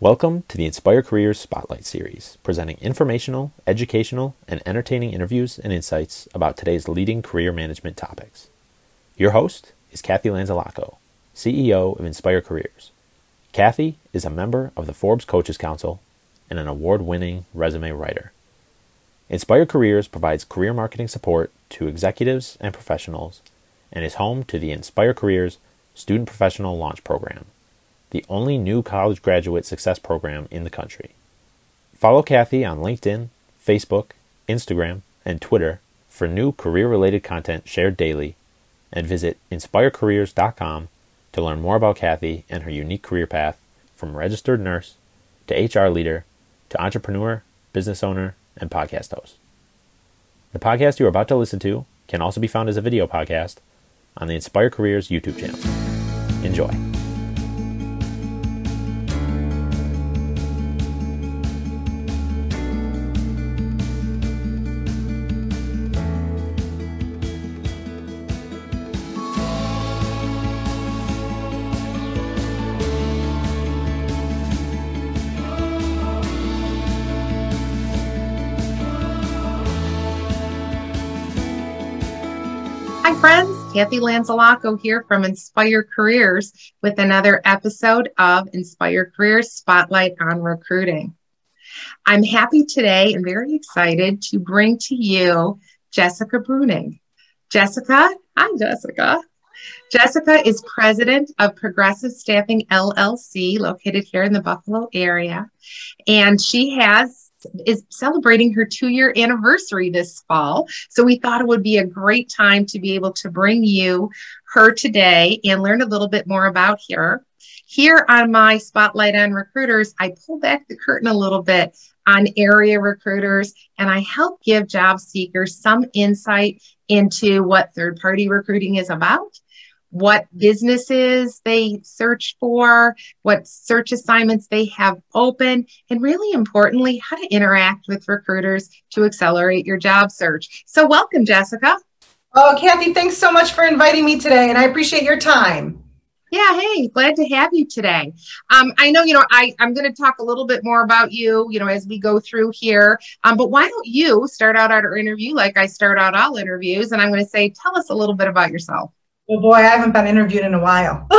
Welcome to the Inspire Careers Spotlight Series, presenting informational, educational, and entertaining interviews and insights about today's leading career management topics. Your host is Cathy Lanzalaco, CEO of Inspire Careers. Cathy is a member of the Forbes Coaches Council and an award winning resume writer. Inspire Careers provides career marketing support to executives and professionals and is home to the Inspire Careers Student Professional Launch Program, the only new college graduate success program in the country. Follow Cathy on LinkedIn, Facebook, Instagram, and Twitter for new career related content shared daily, and visit inspirecareers.com to learn more about Cathy and her unique career path from registered nurse to HR leader to entrepreneur, business owner, and podcast host. The podcast you are about to listen to can also be found as a video podcast on the Inspire Careers YouTube channel. Enjoy. Friends. Cathy Lanzalaco here from Inspire Careers with another episode of Inspire Careers Spotlight on Recruiting. I'm happy today and very excited to bring to you Jessica Breunig. Jessica, hi, Jessica. Jessica is president of Progressive Staffing LLC, located here in the Buffalo area. And she has is celebrating her two year anniversary this fall. So we thought it would be a great time to be able to bring you her today and learn a little bit more about her. Here on my Spotlight on Recruiters, I pull back the curtain a little bit on area recruiters and I help give job seekers some insight into what third party recruiting is about what businesses they search for, what search assignments they have open, and really importantly, how to interact with recruiters to accelerate your job search. So, welcome, Jessica. Oh, Cathy, thanks so much for inviting me today, and I appreciate your time. Yeah, hey, glad to have you today. Um, I know, you know, I, I'm going to talk a little bit more about you, you know, as we go through here. Um, but why don't you start out our interview like I start out all interviews? And I'm going to say, tell us a little bit about yourself. Oh boy, I haven't been interviewed in a while.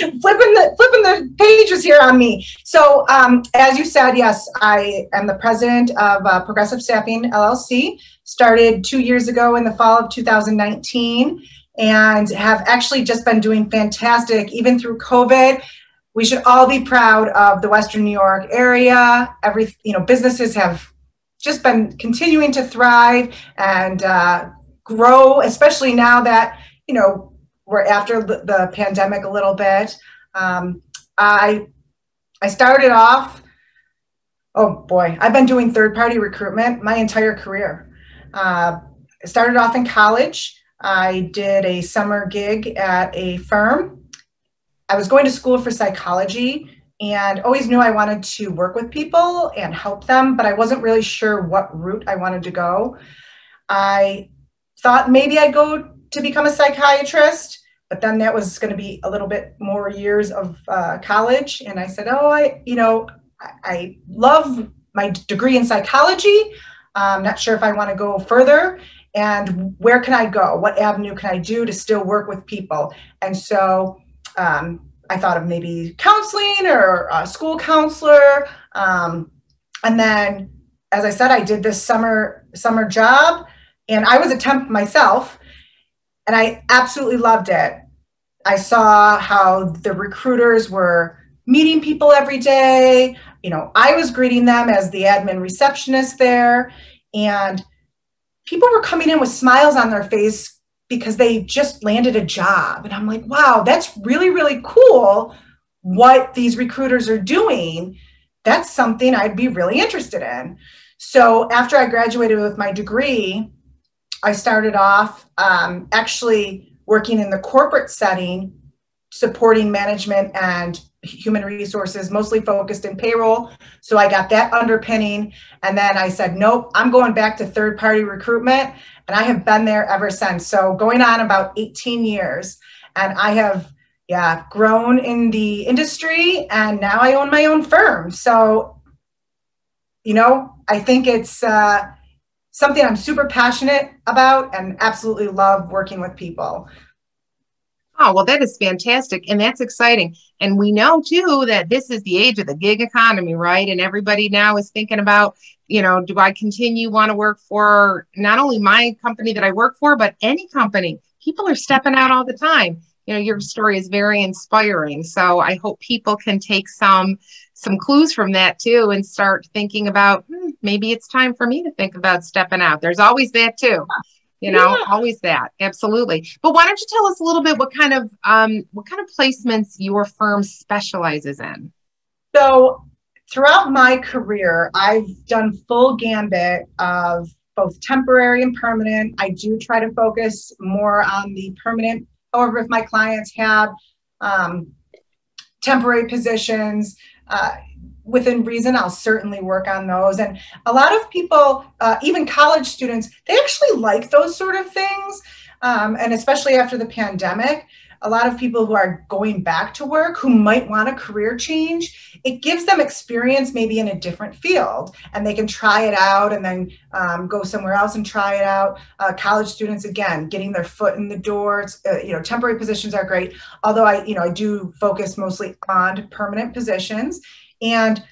flipping the flipping the pages here on me. So, um, as you said, yes, I am the president of uh, Progressive Staffing LLC. Started two years ago in the fall of 2019, and have actually just been doing fantastic, even through COVID. We should all be proud of the Western New York area. Every you know, businesses have just been continuing to thrive and uh, grow, especially now that you know we're after the, pandemic a little bit. Um, I I started off. Oh boy, I've been doing third party recruitment my entire career. Uh, I started off in college. I did a summer gig at a firm. I was going to school for psychology and always knew I wanted to work with people and help them, but I wasn't really sure what route I wanted to go. I thought maybe I'd go to become a psychiatrist, but then that was going to be a little bit more years of uh, college. And I said, oh, I, you know, I, I love my degree in psychology. I'm not sure if I want to go further. And where can I go? What avenue can I do to still work with people? And so um, I thought of maybe counseling or a school counselor. Um, and then, as I said, I did this summer summer job and I was a temp myself, and I absolutely loved it. I saw how the recruiters were meeting people every day. You know, I was greeting them as the admin receptionist there, and people were coming in with smiles on their face because they just landed a job. And I'm like, wow, that's really, really cool what these recruiters are doing. That's something I'd be really interested in. So after I graduated with my degree, I started off um, actually working in the corporate setting, supporting management and human resources, mostly focused in payroll. So I got that underpinning. And then I said, nope, I'm going back to third party recruitment. And I have been there ever since. So going on about 18 years. And I have yeah, grown in the industry and now I own my own firm. So, you know, I think it's uh, something I'm super passionate about and absolutely love working with people. Oh, well, that is fantastic. And that's exciting. And we know too that this is the age of the gig economy, right? And everybody now is thinking about, you know, do I continue want to work for not only my company that I work for, but any company? People are stepping out all the time. You know, your story is very inspiring. So I hope people can take some some clues from that too and start thinking about hmm, maybe it's time for me to think about stepping out. There's always that too you know yeah. always that absolutely but why don't you tell us a little bit what kind of um, what kind of placements your firm specializes in so throughout my career i've done full gambit of both temporary and permanent i do try to focus more on the permanent however if my clients have um, temporary positions uh, within reason, I'll certainly work on those. And a lot of people, uh, even college students, they actually like those sort of things. Um, and especially after the pandemic, a lot of people who are going back to work who might want a career change, it gives them experience maybe in a different field and they can try it out and then um, go somewhere else and try it out. Uh, college students, again, getting their foot in the door. Uh, you know, temporary positions are great. Although I, you know, I do focus mostly on permanent positions and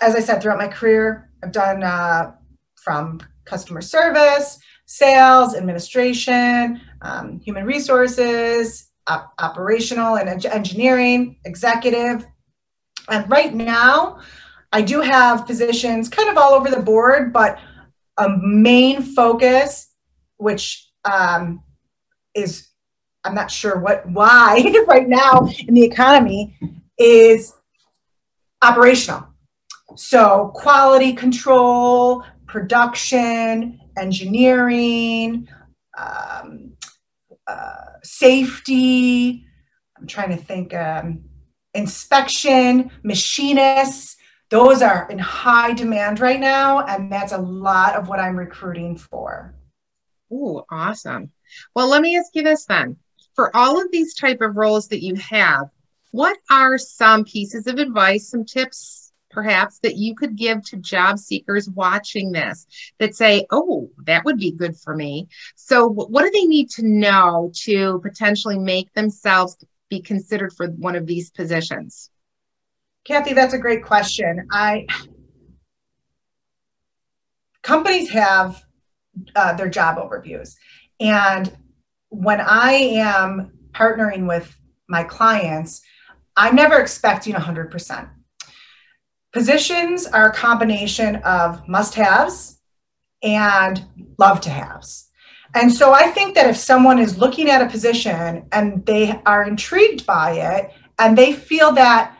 as I said, throughout my career, I've done uh, from customer service, sales, administration, um, human resources, op- operational and engineering, executive. And right now, I do have positions kind of all over the board, but a main focus, which um, is I'm not sure what why right now in the economy, is operational. So quality control, production, engineering, um, uh, safety. I'm trying to think. Um, inspection, machinists. Those are in high demand right now, and that's a lot of what I'm recruiting for. Ooh, awesome. Well, let me ask you this then. For all of these type of roles that you have, what are some pieces of advice, some tips, perhaps, that you could give to job seekers watching this that say, oh, that would be good for me? So, what do they need to know to potentially make themselves be considered for one of these positions? Cathy, that's a great question. I companies have uh, their job overviews, and when I am partnering with my clients, I'm never expecting 100%. Positions are a combination of must haves and love to haves. And so I think that if someone is looking at a position and they are intrigued by it and they feel that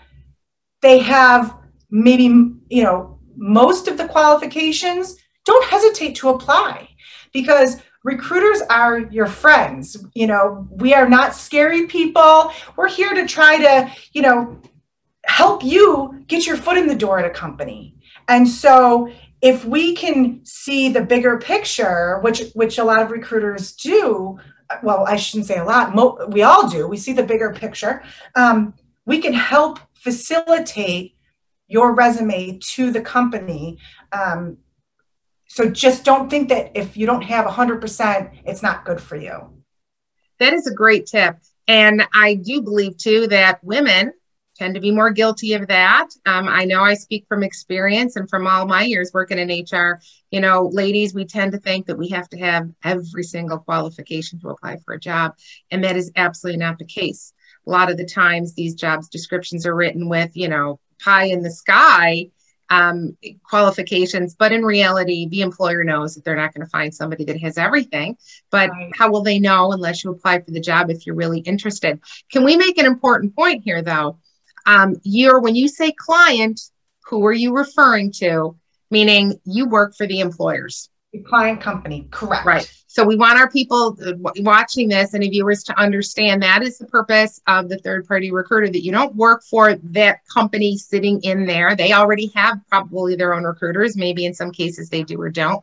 they have maybe, you know, most of the qualifications, don't hesitate to apply because recruiters are your friends. You know, we are not scary people. We're here to try to, you know, help you get your foot in the door at a company. And so if we can see the bigger picture, which which a lot of recruiters do, well, I shouldn't say a lot, mo- we all do. We see the bigger picture. Um, we can help facilitate your resume to the company um, so just don't think that if you don't have 100%, it's not good for you. That is a great tip. And I do believe too that women tend to be more guilty of that. Um, I know I speak from experience and from all my years working in HR. You know, ladies, we tend to think that we have to have every single qualification to apply for a job, and that is absolutely not the case. A lot of the times, these jobs descriptions are written with, you know, pie in the sky um, qualifications, but in reality, the employer knows that they're not going to find somebody that has everything. But right. how will they know unless you apply for the job if you're really interested? Can we make an important point here, though? Um, you're when you say client, who are you referring to? Meaning you work for the employers. The client company, correct. Right. So we want our people uh, watching this, any viewers, to understand that is the purpose of the third party recruiter, that you don't work for that company sitting in there. They already have probably their own recruiters. Maybe in some cases they do or don't.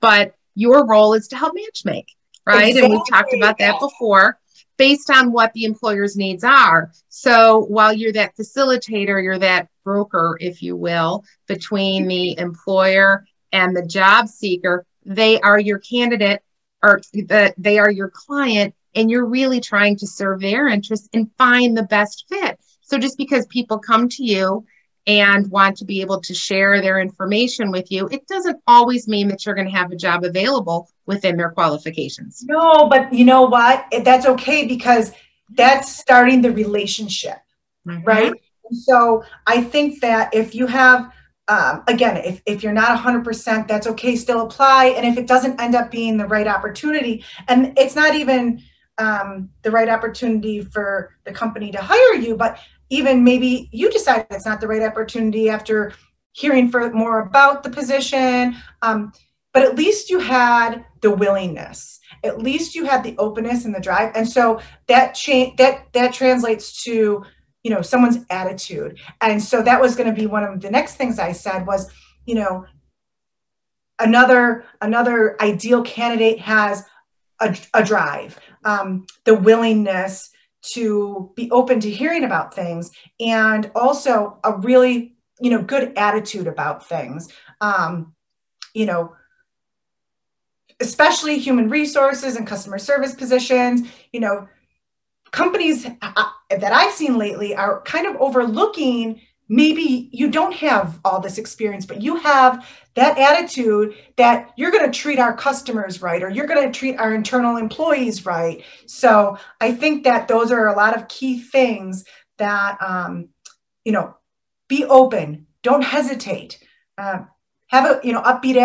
But your role is to help match make, right? Exactly. And we've talked about that before. Based on what the employer's needs are. So while you're that facilitator, you're that broker, if you will, between the employer and the job seeker, they are your candidate or the, they are your client and you're really trying to serve their interests and find the best fit. So just because people come to you and want to be able to share their information with you, it doesn't always mean that you're going to have a job available within their qualifications. No, but you know what? That's okay because that's starting the relationship, mm-hmm. right? So I think that if you have, um, again, if, if you're not 100%, that's okay, still apply. And if it doesn't end up being the right opportunity, and it's not even um, the right opportunity for the company to hire you, but even maybe you decide it's not the right opportunity after hearing for more about the position. Um, but at least you had the willingness. At least you had the openness and the drive. And so that change that that translates to you know someone's attitude. And so that was going to be one of the next things I said was, you know, another another ideal candidate has a, a drive, um, the willingness to be open to hearing about things and also a really you know good attitude about things. Um, you know especially human resources and customer service positions you know companies uh, that i've seen lately are kind of overlooking maybe you don't have all this experience, but you have that attitude that you're going to treat our customers right or you're going to treat our internal employees right. So I think that those are a lot of key things that, um, you know, be open, don't hesitate, uh, have a, you know, upbeat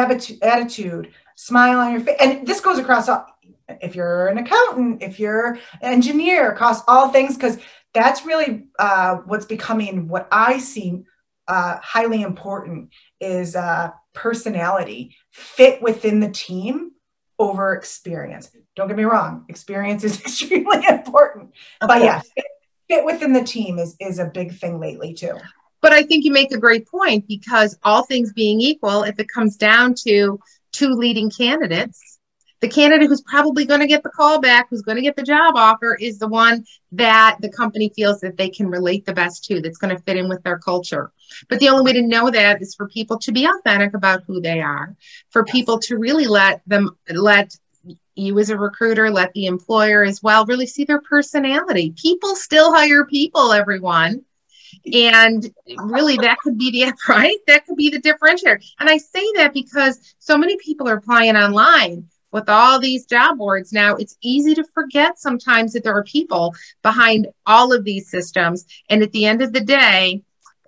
attitude, smile on your face. And this goes across all, if you're an accountant, if you're an engineer, across all things, because that's really uh, what's becoming what I see uh, highly important is uh, personality, fit within the team over experience. Don't get me wrong, experience is extremely important, of but yeah, fit, fit within the team is is a big thing lately too. But I think you make a great point because all things being equal, if it comes down to two leading candidates, the candidate who's probably going to get the call back, who's going to get the job offer, is the one that the company feels that they can relate the best to, that's going to fit in with their culture. But the only way to know that is for people to be authentic about who they are, for people to really let them let you as a recruiter, let the employer as well really see their personality. People still hire people, everyone. And really, that could be the right. That could be the differentiator. And I say that because so many people are applying online with all these job boards now, it's easy to forget sometimes that there are people behind all of these systems. And at the end of the day,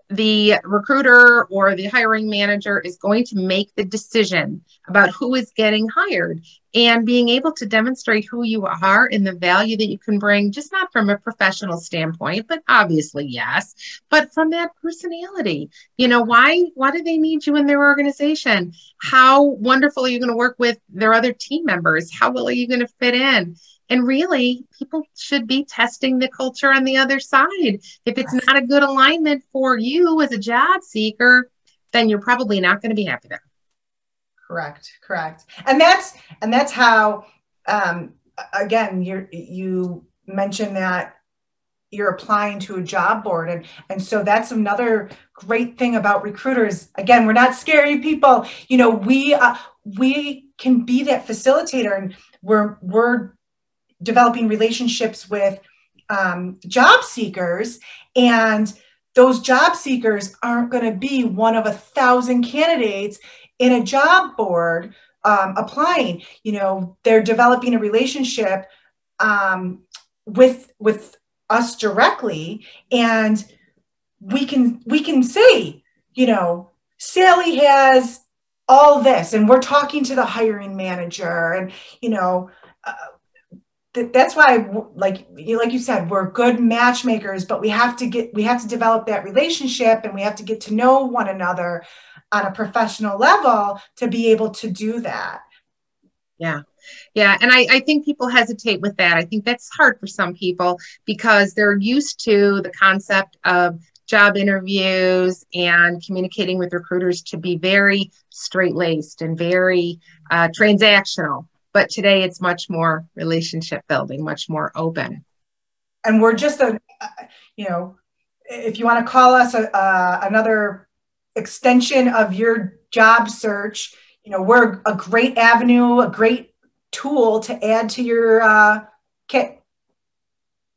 the recruiter or the hiring manager is going to make the decision about who is getting hired and being able to demonstrate who you are and the value that you can bring, just not from a professional standpoint, but obviously, yes, but from that personality. You know, why why do they need you in their organization? How wonderful are you going to work with their other team members? How well are you going to fit in? And really, people should be testing the culture on the other side. If it's not a good alignment for you as a job seeker, then you're probably not going to be happy there. Correct, correct. And that's and that's how um again you you mentioned that you're applying to a job board. And and so that's another great thing about recruiters. Again we're not scary people. You know we uh, we can be that facilitator and we're we're developing relationships with um, job seekers. And those job seekers aren't going to be one of a thousand candidates in a job board um, applying you know they're developing a relationship um, with with us directly and we can we can say you know sally has all this and we're talking to the hiring manager and you know uh, that's why like like you said we're good matchmakers but we have to get we have to develop that relationship and we have to get to know one another on a professional level to be able to do that. Yeah. Yeah. And I, I think people hesitate with that. I think that's hard for some people because they're used to the concept of job interviews and communicating with recruiters to be very straight laced and very uh, transactional. But today it's much more relationship building, much more open. and we're just a, you know, if you want to call us a, uh, another extension of your job search, you know, we're a great avenue, a great tool to add to your uh, kit.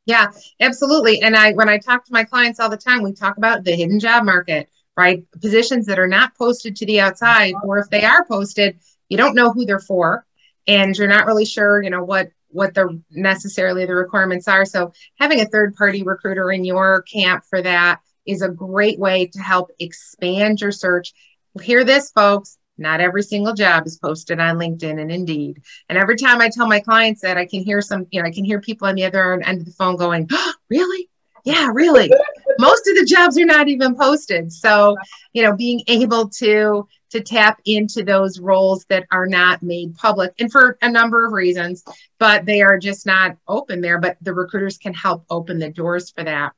Yeah, absolutely. And I, when I talk to my clients all the time, we talk about the hidden job market, right? Positions that are not posted to the outside, or if they are posted, you don't know who they're for, and you're not really sure, you know, what what the necessarily the requirements are. So having a third party recruiter in your camp for that is a great way to help expand your search. Hear this, folks. Not every single job is posted on LinkedIn and Indeed. And every time I tell my clients that, I can hear some, you know, I can hear people on the other end of the phone going, oh, "Really? Yeah, really." Most of the jobs are not even posted. So, you know, being able to to tap into those roles that are not made public and for a number of reasons, but they are just not open there. But the recruiters can help open the doors for that.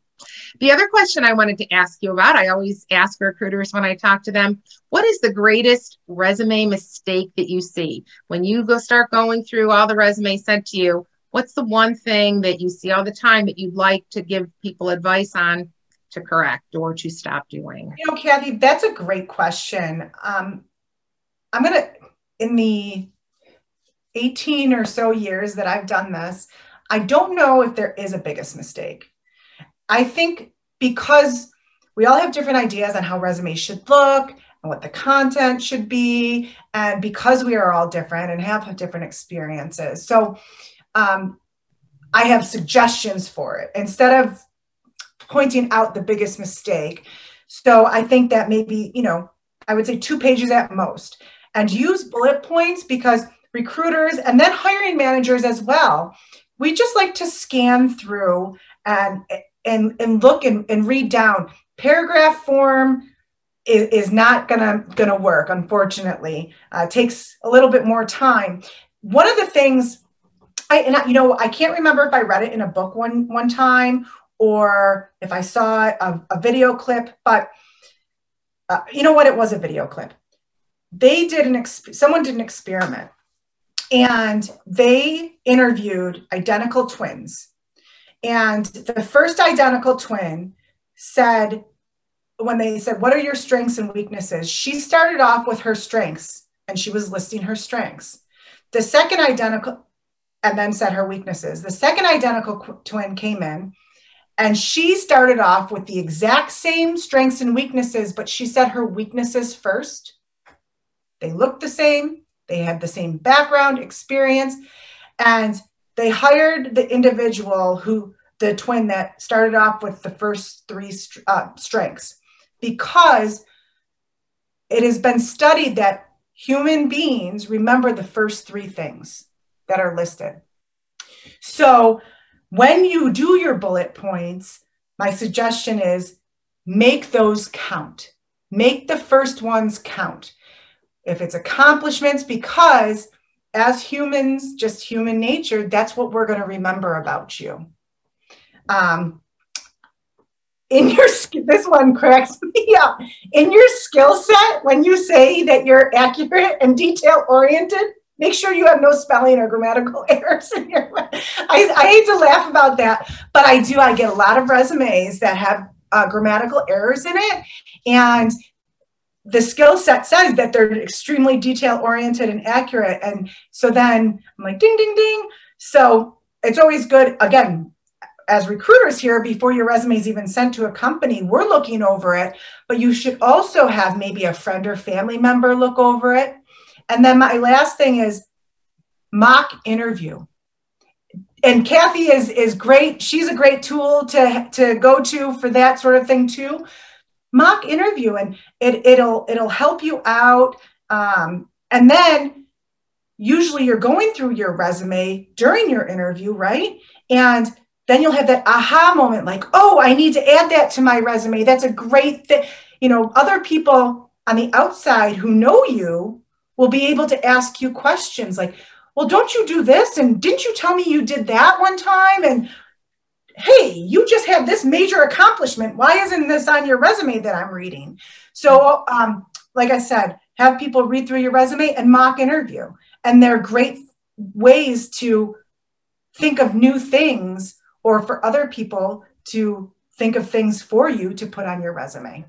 The other question I wanted to ask you about, I always ask recruiters when I talk to them, what is the greatest resume mistake that you see? When you go start going through all the resumes sent to you, what's the one thing that you see all the time that you'd like to give people advice on to correct or to stop doing? You know, Cathy, that's a great question. Um, I'm going to, in the 18 or so years that I've done this, I don't know if there is a biggest mistake. I think because we all have different ideas on how resumes should look and what the content should be, and because we are all different and have different experiences. So um, I have suggestions for it instead of pointing out the biggest mistake. So I think that maybe, you know, I would say two pages at most and use bullet points because recruiters and then hiring managers as well, we just like to scan through and and and look and, and read down. Paragraph form is, is not gonna gonna work unfortunately. Uh, takes a little bit more time. One of the things I, and I, you know i can't remember if i read it in a book one one time or if i saw a, a video clip but uh, you know what? It was a video clip. They did an exp- someone did an experiment and they interviewed identical twins and the first identical twin said, when they said, What are your strengths and weaknesses? She started off with her strengths and she was listing her strengths. The second identical, and then said her weaknesses. The second identical twin came in and she started off with the exact same strengths and weaknesses, but she said her weaknesses first. They looked the same, they had the same background, experience, and they hired the individual who the twin that started off with the first three uh, strengths because it has been studied that human beings remember the first three things that are listed. So when you do your bullet points, my suggestion is make those count. Make the first ones count. If it's accomplishments, because as humans, just human nature, that's what we're going to remember about you. Um, in your this one cracks me up. In your skill set, when you say that you're accurate and detail oriented, make sure you have no spelling or grammatical errors in your. I, I hate to laugh about that, but I do. I get a lot of resumes that have uh, grammatical errors in it, and the skill set says that they're extremely detail oriented and accurate. And so then I'm like, ding, ding, ding. So it's always good. Again, as recruiters here, before your resume is even sent to a company, we're looking over it, but you should also have maybe a friend or family member look over it. And then my last thing is mock interview. And Cathy is is great. She's a great tool to to go to for that sort of thing too mock interview and it, it'll it'll help you out um, and then usually you're going through your resume during your interview right and then you'll have that aha moment like oh i need to add that to my resume that's a great thing you know other people on the outside who know you will be able to ask you questions like well don't you do this and didn't you tell me you did that one time and hey, you just had this major accomplishment. Why isn't this on your resume that I'm reading? So, um, like I said, have people read through your resume and mock interview. And they're great ways to think of new things or for other people to think of things for you to put on your resume.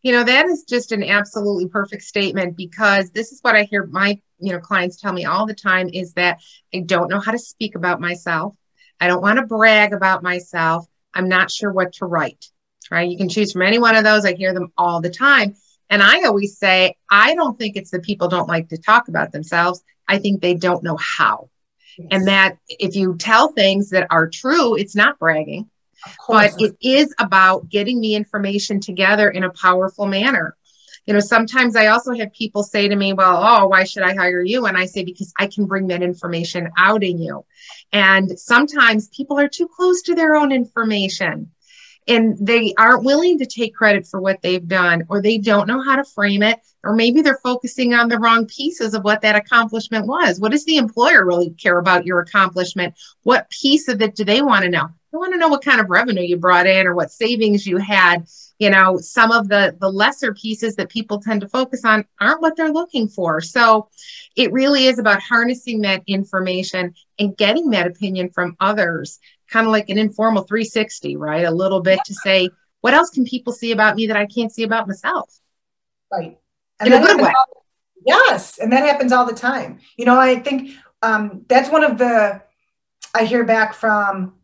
You know, that is just an absolutely perfect statement because this is what I hear my, you know, clients tell me all the time is that I don't know how to speak about myself. I don't want to brag about myself. I'm not sure what to write. Right? You can choose from any one of those. I hear them all the time. And I always say, I don't think it's the people don't like to talk about themselves. I think they don't know how. Yes. And that if you tell things that are true, it's not bragging but it is about getting the information together in a powerful manner. You know, sometimes I also have people say to me, Well, oh, why should I hire you? And I say, Because I can bring that information out in you. And sometimes people are too close to their own information and they aren't willing to take credit for what they've done, or they don't know how to frame it, or maybe they're focusing on the wrong pieces of what that accomplishment was. What does the employer really care about your accomplishment? What piece of it do they want to know? They want to know what kind of revenue you brought in or what savings you had. You know, some of the the lesser pieces that people tend to focus on aren't what they're looking for. So it really is about harnessing that information and getting that opinion from others kind of like an informal 360, right? A little bit to say, what else can people see about me that I can't see about myself? Right. And In a good way. All, yes. And that happens all the time. You know, I think um, that's one of the, I hear back from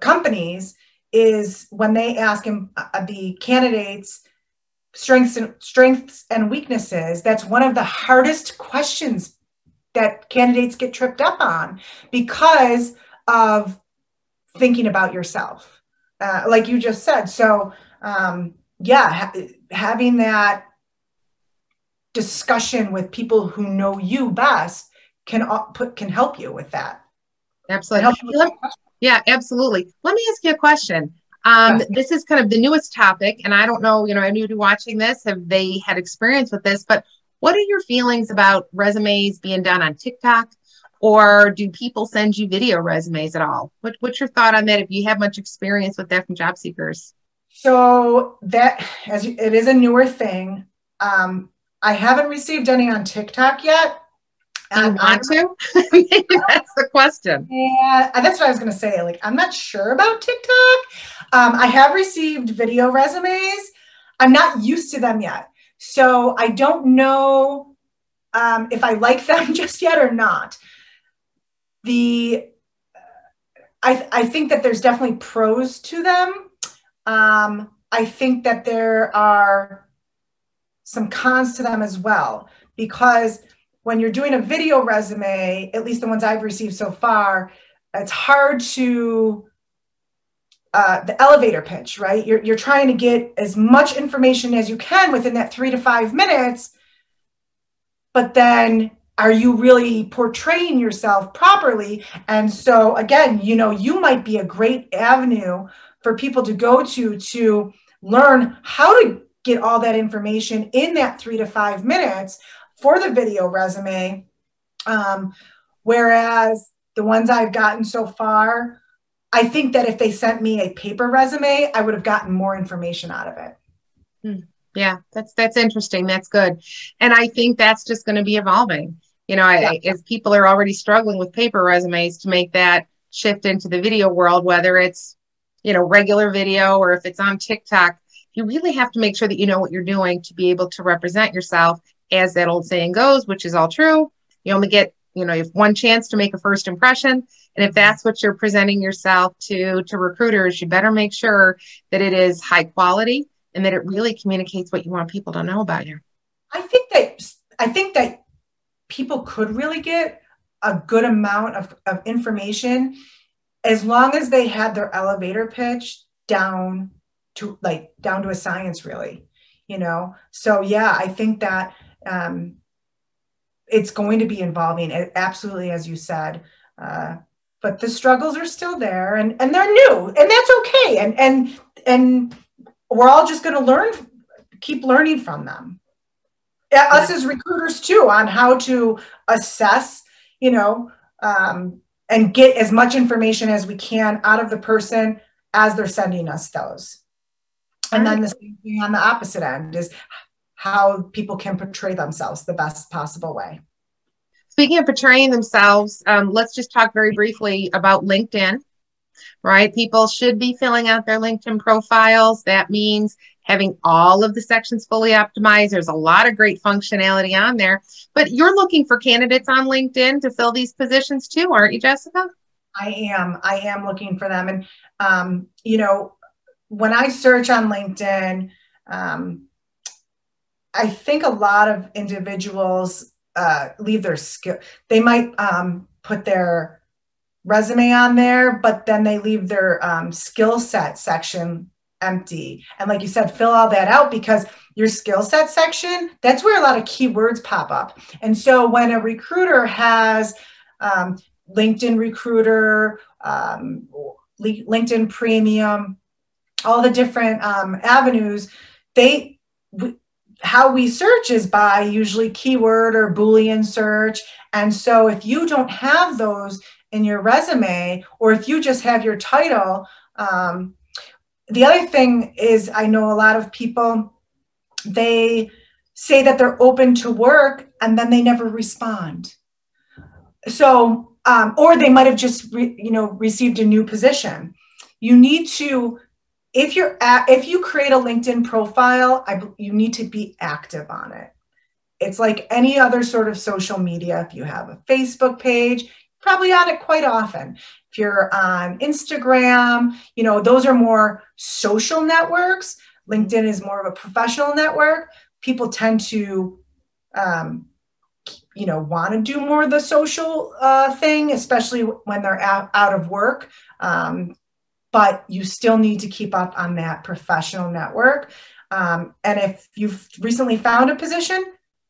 companies is when they ask him, uh, the candidates strengths and strengths and weaknesses that's one of the hardest questions that candidates get tripped up on because of thinking about yourself, uh, like you just said. So, um, yeah, ha- having that discussion with people who know you best can uh, put can help you with that. Absolutely. With yeah, absolutely. Let me ask you a question. Um, yes. This is kind of the newest topic, and I don't know, you know, anybody watching this, have they had experience with this? But what are your feelings about resumes being done on TikTok, or do people send you video resumes at all? What, what's your thought on that? If you have much experience with that from job seekers? So that as you, it is a newer thing. Um, I haven't received any on TikTok yet. Do you um, want to? That's the question. Yeah, that's what I was going to say. Like, I'm not sure about TikTok. Um, I have received video resumes. I'm not used to them yet. So I don't know um, if I like them just yet or not the I, I think that there's definitely pros to them. Um, I think that there are some cons to them as well because when you're doing a video resume, at least the ones I've received so far, it's hard to uh, the elevator pitch, right? You're, you're trying to get as much information as you can within that three to five minutes, but then are you really portraying yourself properly? And so again you know you might be a great avenue for people to go to to learn how to get all that information in that three to five minutes for the video resume. Um, whereas the ones i've gotten so far i think that if they sent me a paper resume i would have gotten more information out of it. Hmm. Yeah, that's that's interesting. That's good. And I think that's just going to be evolving. You know, yeah. I, as people are already struggling with paper resumes to make that shift into the video world, whether it's, you know, regular video or if it's on TikTok, you really have to make sure that you know what you're doing to be able to represent yourself as that old saying goes, which is all true. You only get, you know, you have one chance to make a first impression. And if that's what you're presenting yourself to to recruiters, you better make sure that it is high quality and that it really communicates what you want people to know about you. I think that I think that people could really get a good amount of, of information as long as they had their elevator pitch down to like down to a science really you know so yeah i think that um, it's going to be involving absolutely as you said uh, but the struggles are still there and and they're new and that's okay and and and we're all just going to learn keep learning from them. Us as recruiters too on how to assess you know um, and get as much information as we can out of the person as they're sending us those. And then the same thing on the opposite end is how people can portray themselves the best possible way. Speaking of portraying themselves um, let's just talk very briefly about linkedin right? People should be filling out their LinkedIn profiles. That means having all of the sections fully optimized. There's a lot of great functionality on there, but you're looking for candidates on LinkedIn to fill these positions too, aren't you, Jessica? I am. I am looking for them. And, um, you know, when I search on LinkedIn, um, I think a lot of individuals uh, leave their skill. They might um, put their resume on there, but then they leave their um, skill set section empty. And like you said, fill all that out because your skill set section, that's where a lot of keywords pop up. And so when a recruiter has um, LinkedIn Recruiter, um, LinkedIn Premium, all the different um, avenues, they how we search is by usually keyword or Boolean search. And so if you don't have those in your resume, or if you just have your title, um, the other thing is I know a lot of people, they say that they're open to work and then they never respond. So, um, or they might have just, re, you know, received a new position. You need to if you're at, if you create a LinkedIn profile, I, you need to be active on it. It's like any other sort of social media. If you have a Facebook page, probably on it quite often. If you're on Instagram, you know, those are more social networks. LinkedIn is more of a professional network. People tend to, um, you know, want to do more of the social uh, thing, especially when they're out, out of work. Um, but you still need to keep up on that professional network. Um, and if you've recently found a position,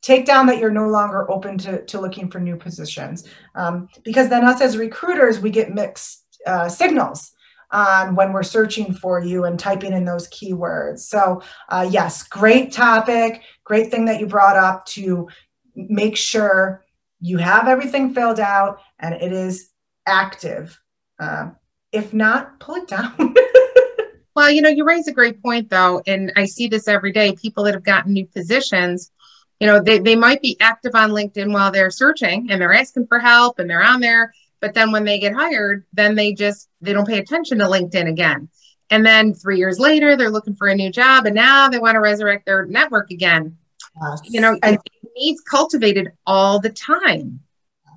take down that you're no longer open to, to looking for new positions. Um, because then, us as recruiters, we get mixed uh, signals on when we're searching for you and typing in those keywords. So, uh, yes, great topic. Great thing that you brought up to make sure you have everything filled out and it is active. Uh, if not, pull it down. well, you know, you raise a great point though, and I see this every day. People that have gotten new positions, you know, they, they might be active on LinkedIn while they're searching and they're asking for help and they're on there. But then when they get hired, then they just they don't pay attention to LinkedIn again. And then three years later, they're looking for a new job and now they want to resurrect their network again. Yes. You know, and, it needs cultivated all the time.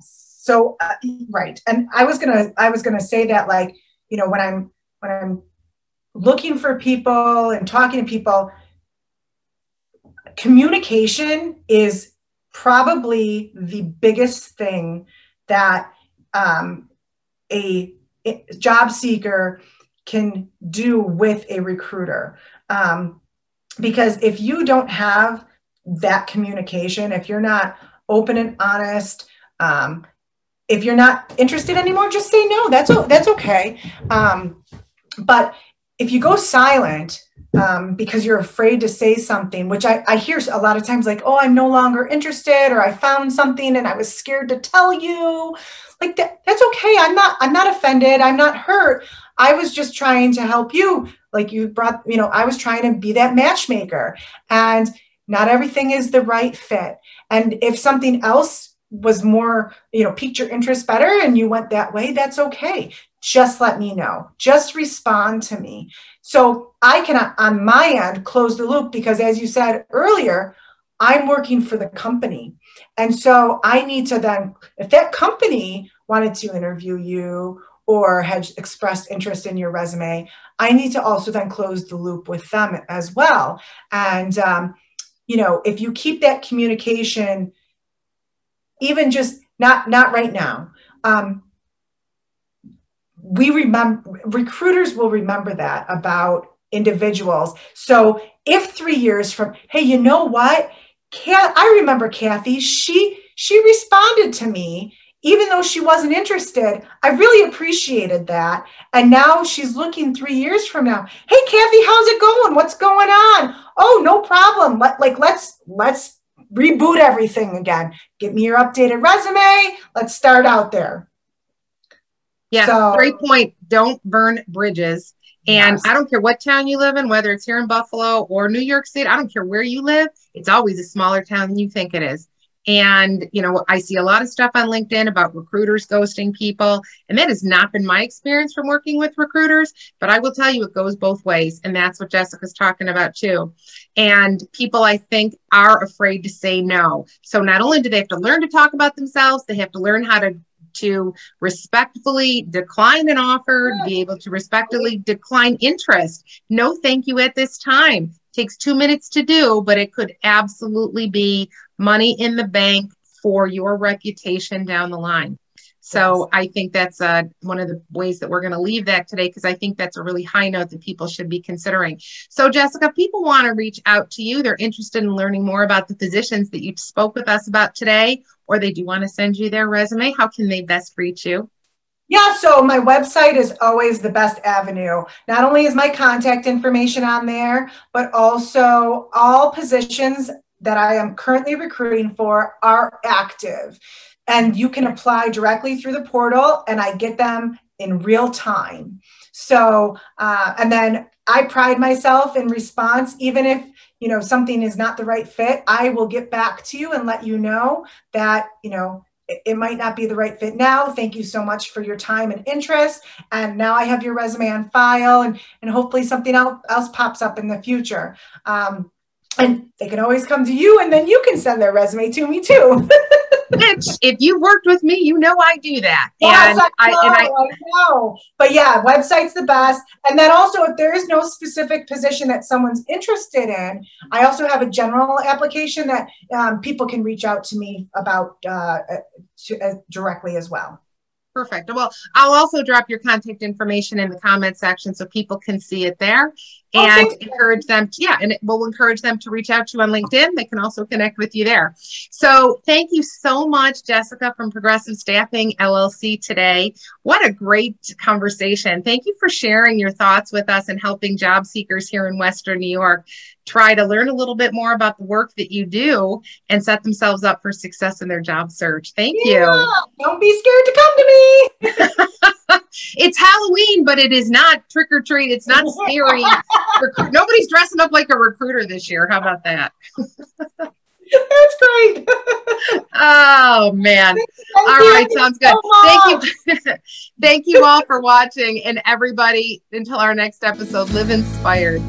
So uh, right, and I was gonna I was gonna say that like you know when i'm when i'm looking for people and talking to people communication is probably the biggest thing that um, a, a, job seeker can do with a recruiter um, because if you don't have that communication if you're not open and honest um, if you're not interested anymore, just say no. That's that's okay. Um, but if you go silent um, because you're afraid to say something, which I, I hear a lot of times, like, "Oh, I'm no longer interested," or "I found something and I was scared to tell you," like that. That's okay. I'm not. I'm not offended. I'm not hurt. I was just trying to help you. Like you brought, you know, I was trying to be that matchmaker, and not everything is the right fit. And if something else was more, you know, piqued your interest better and you went that way, that's okay. Just let me know. Just respond to me. So I can, on my end, close the loop because, as you said earlier, I'm working for the company. And so I need to then, if that company wanted to interview you or had expressed interest in your resume, I need to also then close the loop with them as well. And, um, you know, if you keep that communication even just not not right now um, we remember recruiters will remember that about individuals. So if three years from hey you know what? Kat, i remember kathy. She she responded to me even though she wasn't interested. I really appreciated that. And now she's looking three years from now. Hey kathy how's it going? What's going on? Oh no problem. Let, like let's let's reboot everything again. Give me your updated resume. Let's start out there. Yeah, so, great point. Don't burn bridges. And yes. I don't care what town you live in, whether it's here in Buffalo or New York State, I don't care where you live, it's always a smaller town than you think it is. And, you know, I see a lot of stuff on LinkedIn about recruiters ghosting people. And that has not been my experience from working with recruiters, but I will tell you it goes both ways. And that's what Jessica's talking about too. And people, I think, are afraid to say no. So not only do they have to learn to talk about themselves, they have to learn how to to respectfully decline an offer, be able to respectfully decline interest. No, thank you at this time. Takes two minutes to do, but it could absolutely be money in the bank for your reputation down the line. So I think that's uh, one of the ways that we're going to leave that today because I think that's a really high note that people should be considering. So Jessica, people want to reach out to you. They're interested in learning more about the positions that you spoke with us about today, or they do want to send you their resume. How can they best reach you? Yeah, so my website is always the best avenue. Not only is my contact information on there, but also all positions that I am currently recruiting for are active and you can apply directly through the portal and i get them in real time. So uh, and then i pride myself in response. Even if you know something is not the right fit i will get back to you and let you know that you know it, it might not be the right fit now. Thank you so much for your time and interest. And now i have your resume on file and and hopefully something else, else pops up in the future. Um, and they can always come to you and then you can send their resume to me too If you've worked with me, you know I do that. Yes, and I know, I, and I, I know. But yeah, website's the best. And then also, if there is no specific position that someone's interested in, I also have a general application that um, people can reach out to me about uh, to, uh, directly as well. Perfect. Well, I'll also drop your contact information in the comment section so people can see it there Oh, and okay. encourage them to, yeah, and it will encourage them to reach out to you on LinkedIn. They can also connect with you there. So thank you so much, Jessica from Progressive Staffing LLC today. What a great conversation. Thank you for sharing your thoughts with us and helping job seekers here in Western New York try to learn a little bit more about the work that you do and set themselves up for success in their job search. Thank yeah, you. Don't be scared to come to me. it's Halloween, but it is not trick or treat. It's not scary. Nobody's dressing up like a recruiter this year. How about that? That's great. oh man. Thank all right, sounds good. So Thank you. Thank you all for watching and everybody until our next episode, live inspired.